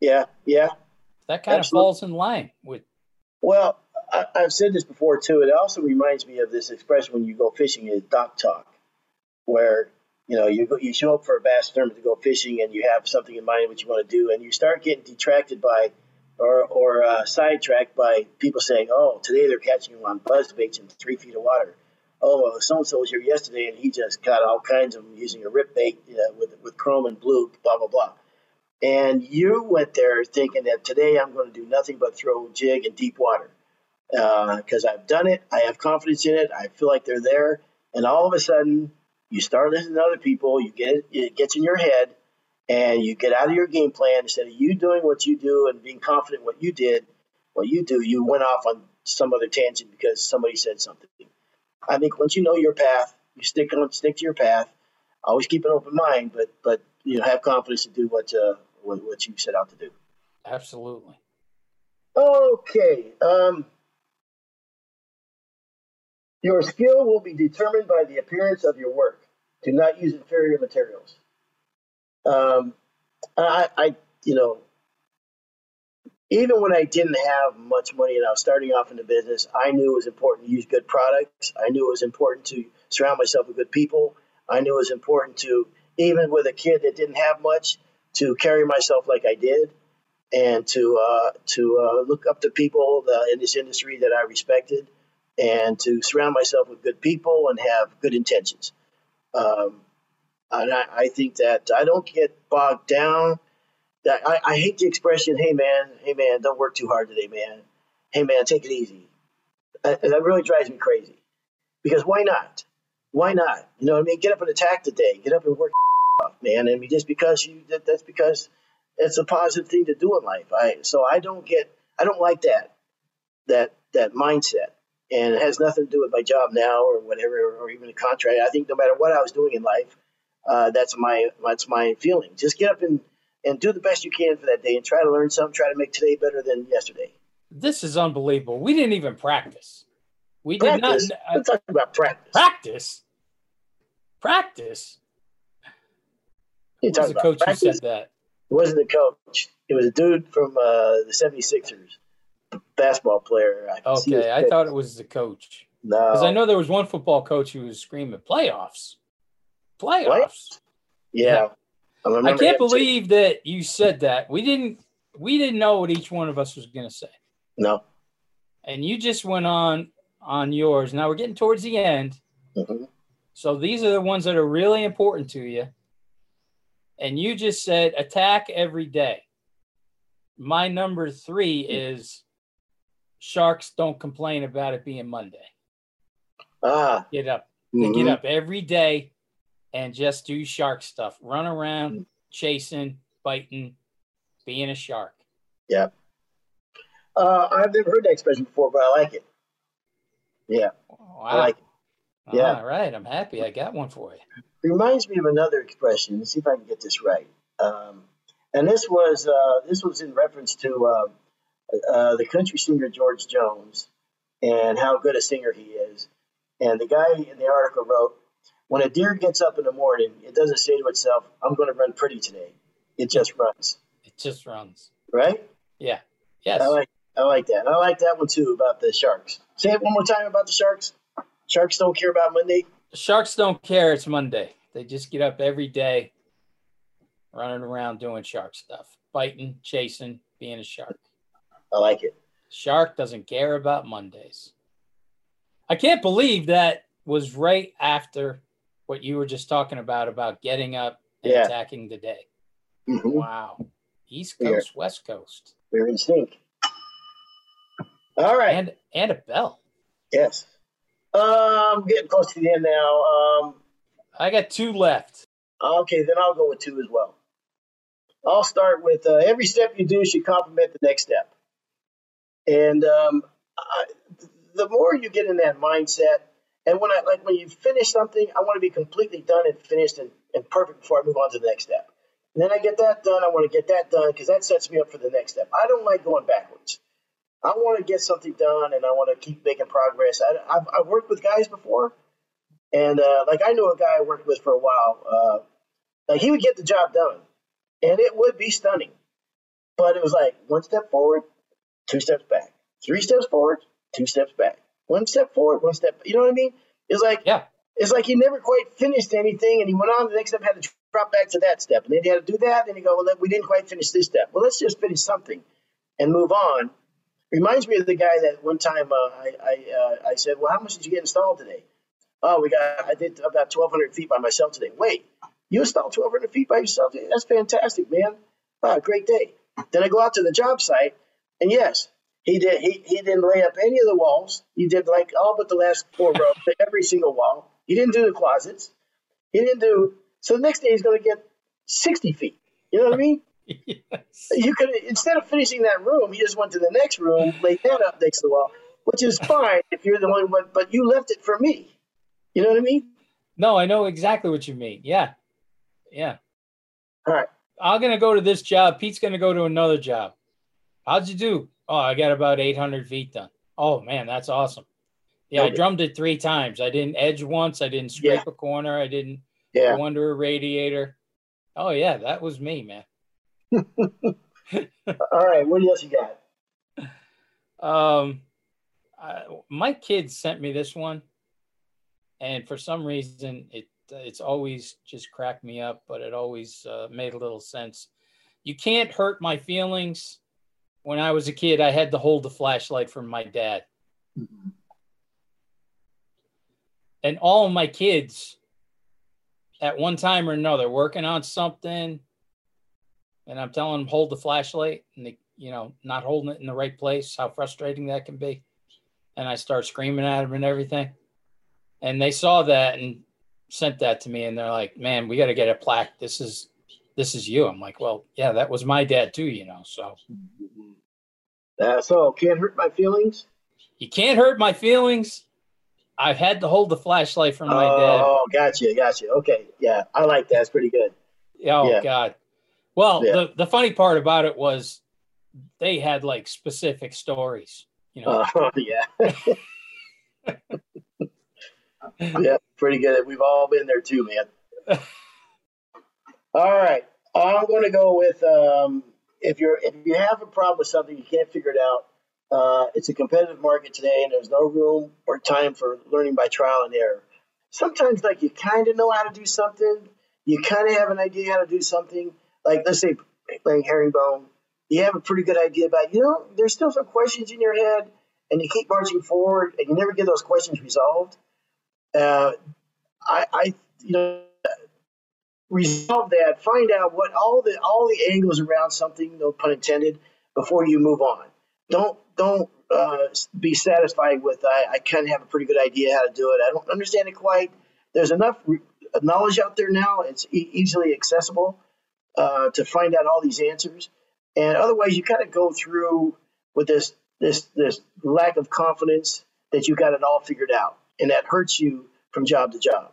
yeah yeah That kind of falls in line with well I, i've said this before too it also reminds me of this expression when you go fishing is dock talk where you know you go, you show up for a bass tournament to go fishing and you have something in mind what you want to do and you start getting detracted by or or uh, sidetracked by people saying oh today they're catching them on buzz baits in three feet of water oh so and so was here yesterday and he just caught all kinds of them using a rip bait you know, with with chrome and blue blah blah blah and you went there thinking that today I'm going to do nothing but throw jig in deep water because I've done it. I have confidence in it. I feel like they're there. And all of a sudden, you start listening to other people. You get it gets in your head, and you get out of your game plan. Instead of you doing what you do and being confident what you did, what you do, you went off on some other tangent because somebody said something. I think once you know your path, you stick on stick to your path. Always keep an open mind, but but you know have confidence to do what uh, what, what you set out to do. absolutely. Okay. Um, your skill will be determined by the appearance of your work. Do not use inferior materials. Um, I, I, you know, even when I didn't have much money and I was starting off in the business, I knew it was important to use good products. I knew it was important to surround myself with good people. I knew it was important to, even with a kid that didn't have much, to carry myself like I did and to uh, to uh, look up to people uh, in this industry that I respected, and to surround myself with good people and have good intentions. Um, and I, I think that I don't get bogged down. That I, I hate the expression, "Hey man, hey man, don't work too hard today, man. Hey man, take it easy." Uh, that really drives me crazy. Because why not? Why not? You know what I mean? Get up and attack the day. Get up and work off, man. I mean, just because you that, that's because it's a positive thing to do in life. I so I don't get I don't like that that that mindset, and it has nothing to do with my job now or whatever, or even a contract. I think no matter what I was doing in life, uh, that's my that's my feeling. Just get up and and do the best you can for that day, and try to learn something. Try to make today better than yesterday. This is unbelievable. We didn't even practice. We Practice. did not Let's talk about practice. practice. Practice. Who's talk the coach who practice. said that? It wasn't the coach. It was a dude from uh, the 76ers, basketball player. I can see his Okay, I thought it was the coach. No. Because I know there was one football coach who was screaming playoffs, playoffs. Yeah. I, I can't him too. believe that you said that. We didn't. We didn't know what each one of us was going to say, No. and you just went on on yours. Now we're getting towards the end, Mhm. so these are the ones that are really important to you. And you just said attack every day. My number three is Sharks don't complain about it being Monday. Ah. Get up. They mhm. get up every day and just do shark stuff. Run around, chasing, biting, being a shark. Uh, I've never heard that expression before, but I like it. Yeah, Wow. I like it. yeah. All right. I'm happy I got one for you. It reminds me of another expression. Let's see if I can get this right. Um, and this was uh, this was in reference to uh, uh, the country singer George Jones and how good a singer he is. And the guy in the article wrote, "When a deer gets up in the morning, it doesn't say to itself, "I'm going to run pretty today." It just runs." It just runs. Right? Yeah. Yes. I like I like that. I like that one too about the sharks. Say it one more time about the sharks. Sharks don't care about Monday. Sharks don't care. It's Monday. They just get up every day, running around doing shark stuff, biting, chasing, being a shark. I like it. Shark doesn't care about Mondays. I can't believe that was right after what you were just talking about about getting up and Yeah. attacking the day. hmm Wow. East Yeah. Coast, West Coast. In sync. All right. And and a bell. Yes. Um, getting close to the end now. Um, I got two left. okay, then I'll go with two as well. I'll start with uh, every step you do should complement the next step. And um, I, the more you get in that mindset, and when I like when you finish something, I want to be completely done and finished and, and perfect before I move on to the next step. And then I get that done. I want to get that done because that sets me up for the next step. I don't like going backwards. I want to get something done and I want to keep making progress. I, I've, I've worked with guys before, and uh, like I knew a guy I worked with for a while. Uh, like he would get the job done, and it would be stunning. But it was like one step forward, two steps back, three steps forward, two steps back, one step forward, one step. You know what I mean? It's like Yeah. it's like he never quite finished anything, and he went on the next step, had to drop back to that step, and then he had to do that, and he go, well, we didn't quite finish this step. Well, let's just finish something and move on. Reminds me of the guy that one time uh, I I, uh, I said, well, how much did you get installed today? Oh, we got I did about 1,200 feet by myself today. Wait, you installed 1,200 feet by yourself today? That's fantastic, man. Ah, great day. Then I go out to the job site, and yes, he did. He, he didn't lay up any of the walls. He did like all but the last four rows, every single wall. He didn't do the closets. He didn't do. So the next day he's going to get 60 feet. You know what I mean? yes. You could instead of finishing that room, he just went to the next room, laid that up next to the wall, which is fine if you're the one. But but you left it for me. You know what I mean? No, I know exactly what you mean. Yeah. Yeah. All right. I'm gonna go to this job. Pete's gonna go to another job. How'd you do? Oh, I got about 800 feet done. Oh man, that's awesome. Yeah, I drummed it three times. I didn't edge once. I didn't scrape Yeah. a corner. I didn't Yeah. go under a radiator. Oh yeah, that was me, man. All right. What else you got? Um, I, my kids sent me this one, and for some reason, it it's always just cracked me up, but it always uh, made a little sense. You can't hurt my feelings. When I was a kid, I had to hold the flashlight from my dad, mm-hmm. and all my kids, at one time or another, working on something, and I'm telling them hold the flashlight, and they you know, not holding it in the right place, how frustrating that can be. And I start screaming at them and everything. And they saw that and sent that to me and they're like, man, we got to get a plaque. This is, this is you. I'm like, well, yeah, that was my dad too, you know? So Uh, so can't hurt my feelings. you can't hurt my feelings. I've had to hold the flashlight from my dad. Oh, gotcha, gotcha. Okay, yeah, I like that. It's pretty good. Oh yeah. God. Well, Yeah. the, the funny part about it was they had like specific stories, you know? Uh, yeah, yeah, pretty good. We've all been there too, man. all right, I'm going to go with um, if you're if you have a problem with something you can't figure it out, Uh, it's a competitive market today, and there's no room or time for learning by trial and error. Sometimes, like you kind of know how to do something, you kind of have an idea how to do something. Like let's say playing herringbone, you have a pretty good idea about. You know, there's still some questions in your head, and you keep marching forward, and you never get those questions resolved. Uh, I, I, you know, resolve that. Find out what all the all the angles around something, no pun intended, before you move on. Don't don't uh, be satisfied with I, I kind of have a pretty good idea how to do it. I don't understand it quite. There's enough re- knowledge out there now. It's e- easily accessible uh, to find out all these answers. And otherwise, you kind of go through with this this this lack of confidence that you got it all figured out, and that hurts you from job to job.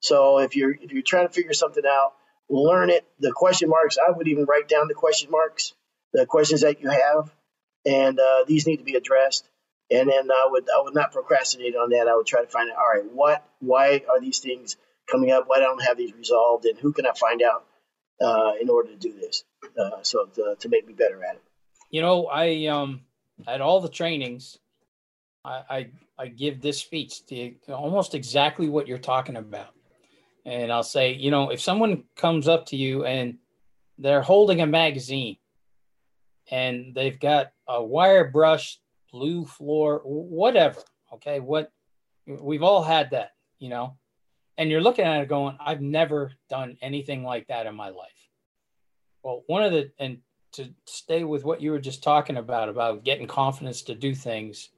So if you're if you're trying to figure something out, learn it. The question marks, I would even write down the question marks, the questions that you have, and uh, these need to be addressed. And then I would I would not procrastinate on that. I would try to find out. All right, what why are these things coming up? Why don't I have these resolved? And who can I find out uh, in order to do this? Uh, so to, to make me better at it. You know, I um at all the trainings, I I, I give this speech to almost exactly what you're talking about. And I'll say, you know, if someone comes up to you and they're holding a magazine and they've got a wire brush, blue floor, whatever. Okay. What we've all had that, you know, and you're looking at it going, I've never done anything like that in my life. Well, one of the, and to stay with what you were just talking about, about getting confidence to do things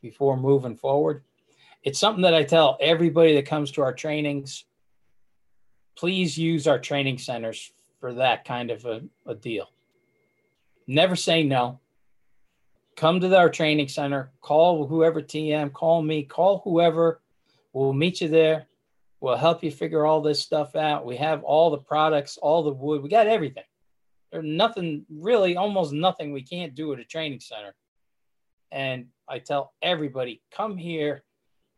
before moving forward, it's something that I tell everybody that comes to our trainings. Please use our training centers for that kind of a, a deal. Never say no. Come to our training center, call whoever TM, call me, call whoever. We'll meet you there. We'll help you figure all this stuff out. We have all the products, all the wood, we got everything. There's nothing, really, almost nothing we can't do at a training center. And I tell everybody, come here,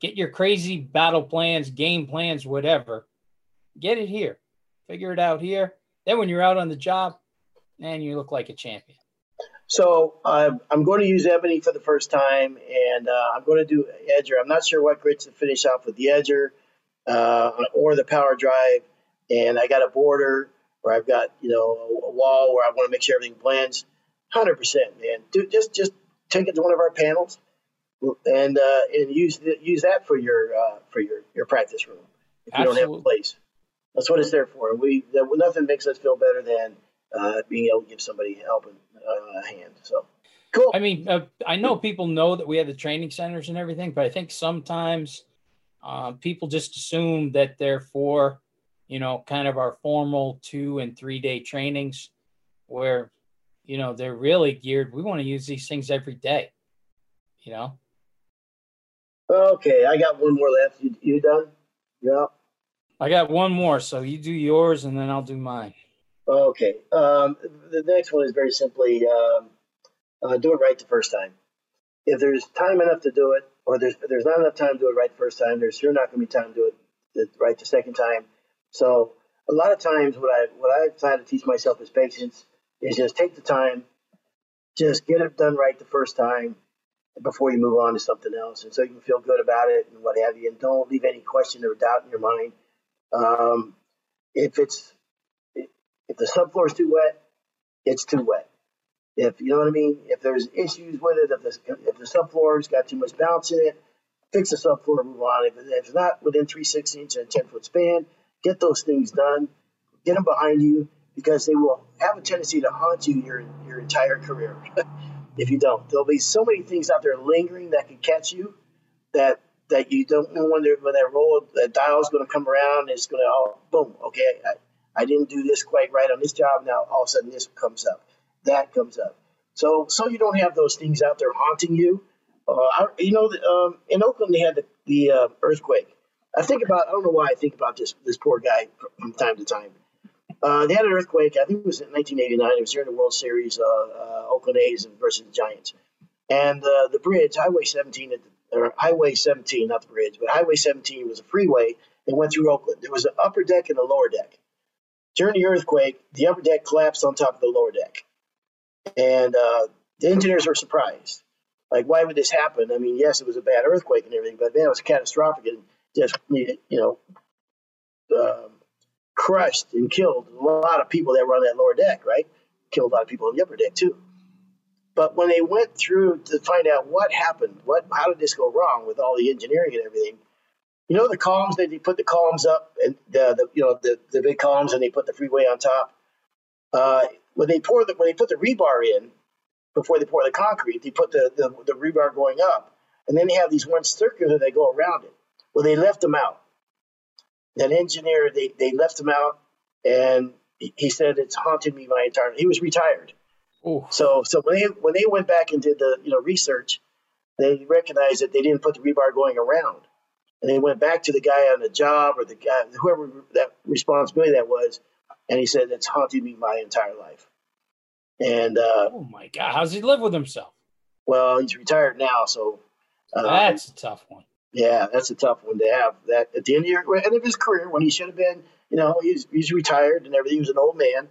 get your crazy battle plans, game plans, whatever. Get it here. Figure it out here. Then when you're out on the job, man, you look like a champion. So uh, I'm going to use ebony for the first time, and uh, I'm going to do edger. I'm not sure what grits to finish off with the edger uh, or the power drive, and I got a border where I've got you know a wall where I want to make sure everything blends. Hundred percent, man. Do just just take it to one of our panels and uh, and use use that for your uh, for your your practice room if you Absolutely. don't have a place. That's what it's there for. We that, nothing makes us feel better than uh, being able to give somebody help and uh, a hand. So cool. I mean, uh, I know people know that we have the training centers and everything, but I think sometimes uh, people just assume that they're for, you know, kind of our formal two and three day trainings where, you know, they're really geared. We want to use these things every day, you know? Okay, I got one more left. You, you done? Yeah. I got one more, so you do yours and then I'll do mine. Okay. Um, the next one is very simply um, uh, do it right the first time. If there's time enough to do it, or there's there's not enough time to do it right the first time, there's sure not going to be time to do it right the second time. So a lot of times, what I what I try to teach myself is patience. Is just take the time, just get it done right the first time before you move on to something else, and so you can feel good about it and what have you. And don't leave any question or doubt in your mind. Um, if it's if the subfloor is too wet, it's too wet. If you know what I mean, if there's issues with it, if the if the subfloor's got too much bounce in it, fix the subfloor, and move on. If, it's not within three sixteenths and ten foot span, get those things done, get them behind you because they will have a tendency to haunt you your your entire career. if you don't, there'll be so many things out there lingering that can catch you that that you don't know when, when that roll that dial is going to come around. It's going to oh boom okay. I, I didn't do this quite right on this job. Now all of a sudden this comes up, that comes up. So so you don't have those things out there haunting you. Uh, I, you know, um, in Oakland they had the, the uh, earthquake. I think about I don't know why I think about this this poor guy from time to time. Uh, they had an earthquake. I think it was in 1989. It was during the World Series, uh, uh, Oakland A's versus the Giants, and uh, the bridge, Highway 17, or Highway 17, not the bridge, but Highway 17 was a freeway that went through Oakland. There was an upper deck and a lower deck. During the earthquake, the upper deck collapsed on top of the lower deck, and uh, the engineers were surprised. Like, why would this happen? I mean, yes, it was a bad earthquake and everything, but man, it was catastrophic and just you know um, crushed and killed a lot of people that were on that lower deck. Right, killed a lot of people on the upper deck too. But when they went through to find out what happened, what how did this go wrong with all the engineering and everything, you know the columns that they put the columns up and the, the you know the, the big columns and they put the freeway on top. Uh, when they pour the when they put the rebar in before they pour the concrete, they put the, the, the rebar going up, and then they have these one circular that go around it. Well, they left them out. That engineer, they, they left them out, and he said it's haunted me my entire. He was retired. Ooh. So so when they when they went back and did the you know research, they recognized that they didn't put the rebar going around, and they went back to the guy on the job or the guy whoever that responsibility that was, and he said it's haunted me my entire life. And uh, oh my god, how's he live with himself? Well, he's retired now, so uh, that's a tough one. Yeah, that's a tough one to have. That at the end of, your, end of his career, when he should have been, you know, he's he's retired and everything. He was an old man,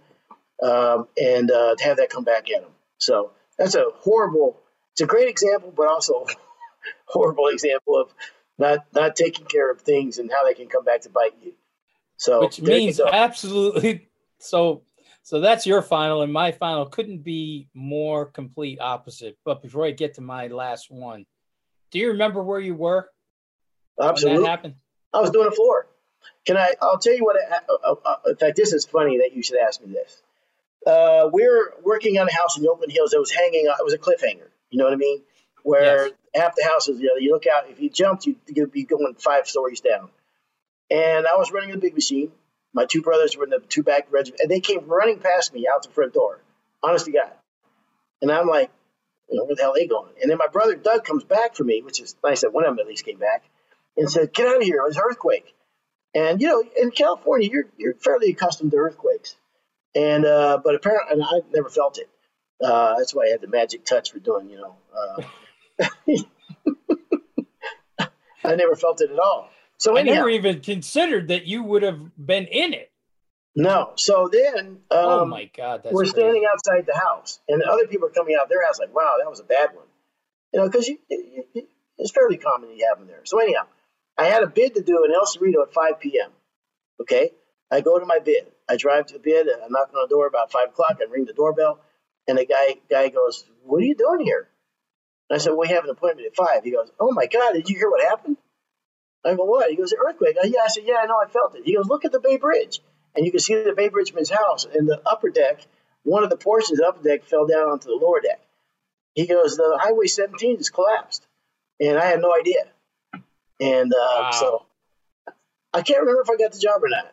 um, and uh, to have that come back at him. So that's a horrible. It's a great example, but also horrible example of not not taking care of things and how they can come back to bite you. So which means absolutely. So so that's your final, and my final couldn't be more complete opposite. But before I get to my last one, do you remember where you were? Absolutely. When that happened? I was doing a floor. Can I? I'll tell you what. Uh, uh, uh, in fact, this is funny that you should ask me this. Uh, we are working on a house in the Oakland Hills that was hanging. It was a cliffhanger. You know what I mean? Where yes. half the houses, you know, you look out. If you jumped, you'd, you'd be going five stories down. And I was running a big machine, my two brothers were in the two back regiment, and they came running past me out the front door. Honest to God. And I'm like, you know, where the hell are they going? And then my brother Doug comes back for me, which is nice that one of them at least came back, and said, "Get out of here! It was an earthquake." And you know, in California, you're you're fairly accustomed to earthquakes, and uh, but apparently, and I've never felt it. Uh, that's why I had the magic touch for doing, you know. Uh, I never felt it at all. So anyhow, I never even considered that you would have been in it. No. So then, oh um, oh my God, we're crazy. standing outside the house, and other people are coming out their house like, "Wow, that was a bad one," you know, because you it's fairly common you have them there. So anyhow, I had a bid to do in El Cerrito at 5 p.m. Okay, I go to my bid. I drive to the bid. I knock on the door about five o'clock. I ring the doorbell, and the guy guy goes, "What are you doing here?" And I said, "We have an appointment at 5. He goes, "Oh my God, did you hear what happened?" I go, what? He goes, earthquake. I, yeah, I said, yeah, I know, I felt it. He goes, look at the Bay Bridge. And you can see the Bay Bridgeman's house. And the upper deck, one of the portions of the upper deck fell down onto the lower deck. He goes, the Highway 17 just collapsed. And I had no idea. And uh, wow. so I can't remember if I got the job or not.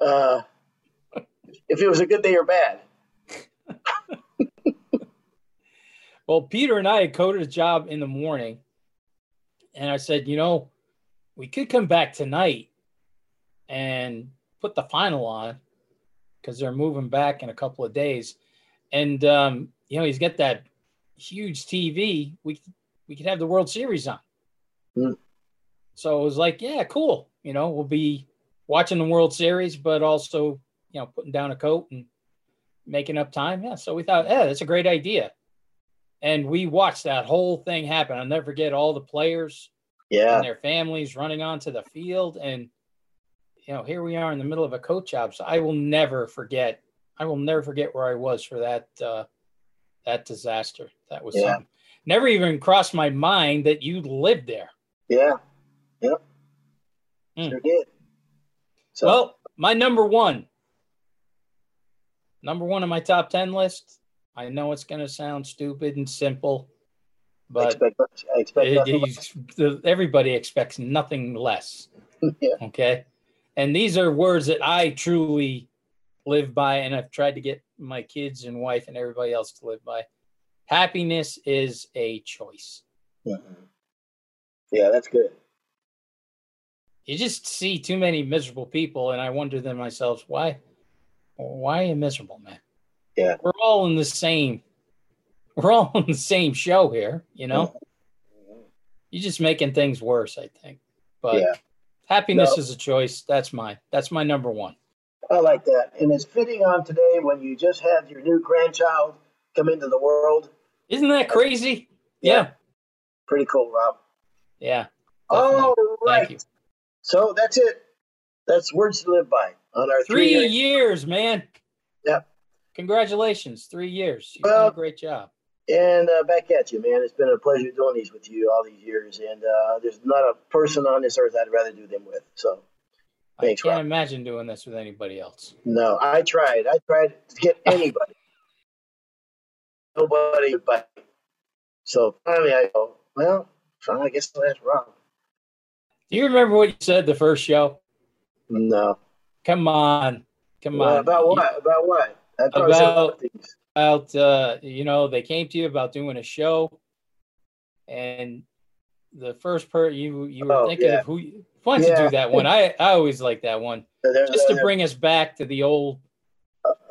Uh, if it was a good day or bad. well, Peter and I had coded a job in the morning. And I said, you know, we could come back tonight and put the final on because they're moving back in a couple of days. And um, you know, he's got that huge TV. We we could have the World Series on. Mm. So it was like, yeah, cool. You know, we'll be watching the World Series, but also, you know, putting down a coat and making up time. Yeah. So we thought, yeah, that's a great idea. And we watched that whole thing happen. I'll never forget all the players yeah. and their families running onto the field. And, you know, here we are in the middle of a coach job. So I will never forget. I will never forget where I was for that uh, that disaster. That was yeah. never even crossed my mind that you lived there. Yeah. Yep. Mm. Sure did. So. Well, my number one, number one on my top 10 list. I know it's going to sound stupid and simple, but I expect, I expect everybody expects nothing less. yeah. Okay. And these are words that I truly live by, and I've tried to get my kids and wife and everybody else to live by. Happiness is a choice. Mm-hmm. Yeah, that's good. You just see too many miserable people, and I wonder to myself, why, why are you miserable, man? Yeah, we're all in the same we're all on the same show here, you know. Mm-hmm. You're just making things worse, I think. But yeah. happiness no. is a choice. That's my that's my number one. I like that, and it's fitting on today when you just had your new grandchild come into the world. Isn't that crazy? Yeah. Pretty cool, Rob. Yeah. All Thank right. So that's it. That's words to live by on our Three three. years, man. Yep. Congratulations. Three years. You've Well- done a great job. And uh, back at you, man. It's been a pleasure doing these with you all these years. And uh, there's not a person on this earth I'd rather do them with. So Thanks, I can't Rob. imagine doing this with anybody else. no, I tried. I tried to get anybody. Nobody but. So finally, I go. Well, I guess ask Rob. Do you remember what you said the first show? No. Come on. Come Well, on. about what? About what? I probably said a lot of About- about uh, you know they came to you about doing a show and the first per you you were Oh, thinking yeah. of who you wanted to do that one i i always like that one There- just to there- bring us back to the old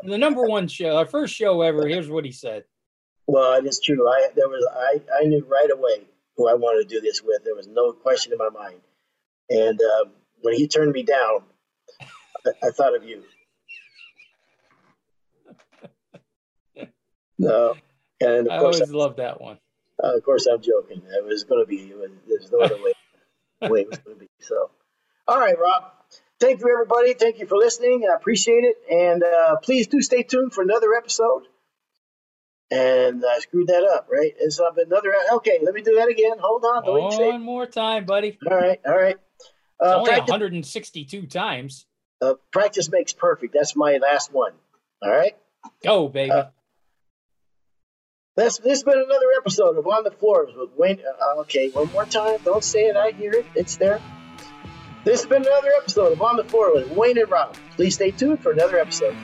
the number one show our first show ever here's what he said Well, it is true. I there was I, I knew right away who I wanted to do this with. There was no question in my mind. And um, when he turned me down, I, I thought of you. No, and i of course, always love that one uh, of course, I'm joking. It was going to be. Was, there's no other way, way it was going to be. So, all right, Rob. Thank you, everybody. Thank you for listening. I appreciate it. And uh, please do stay tuned for another episode. And I screwed that up, right? It's uh, another. Okay, let me do that again. Hold on. One more time buddy All right, all right. Uh, only practice, 162 times uh, practice makes perfect. That's my last one. All right. go baby Uh, This this has been another episode of On the Floors with Wayne. Uh, okay, one more time. Don't say it. I hear it. It's there. This has been another episode of On the Floor with Wayne and Rob. Please stay tuned for another episode.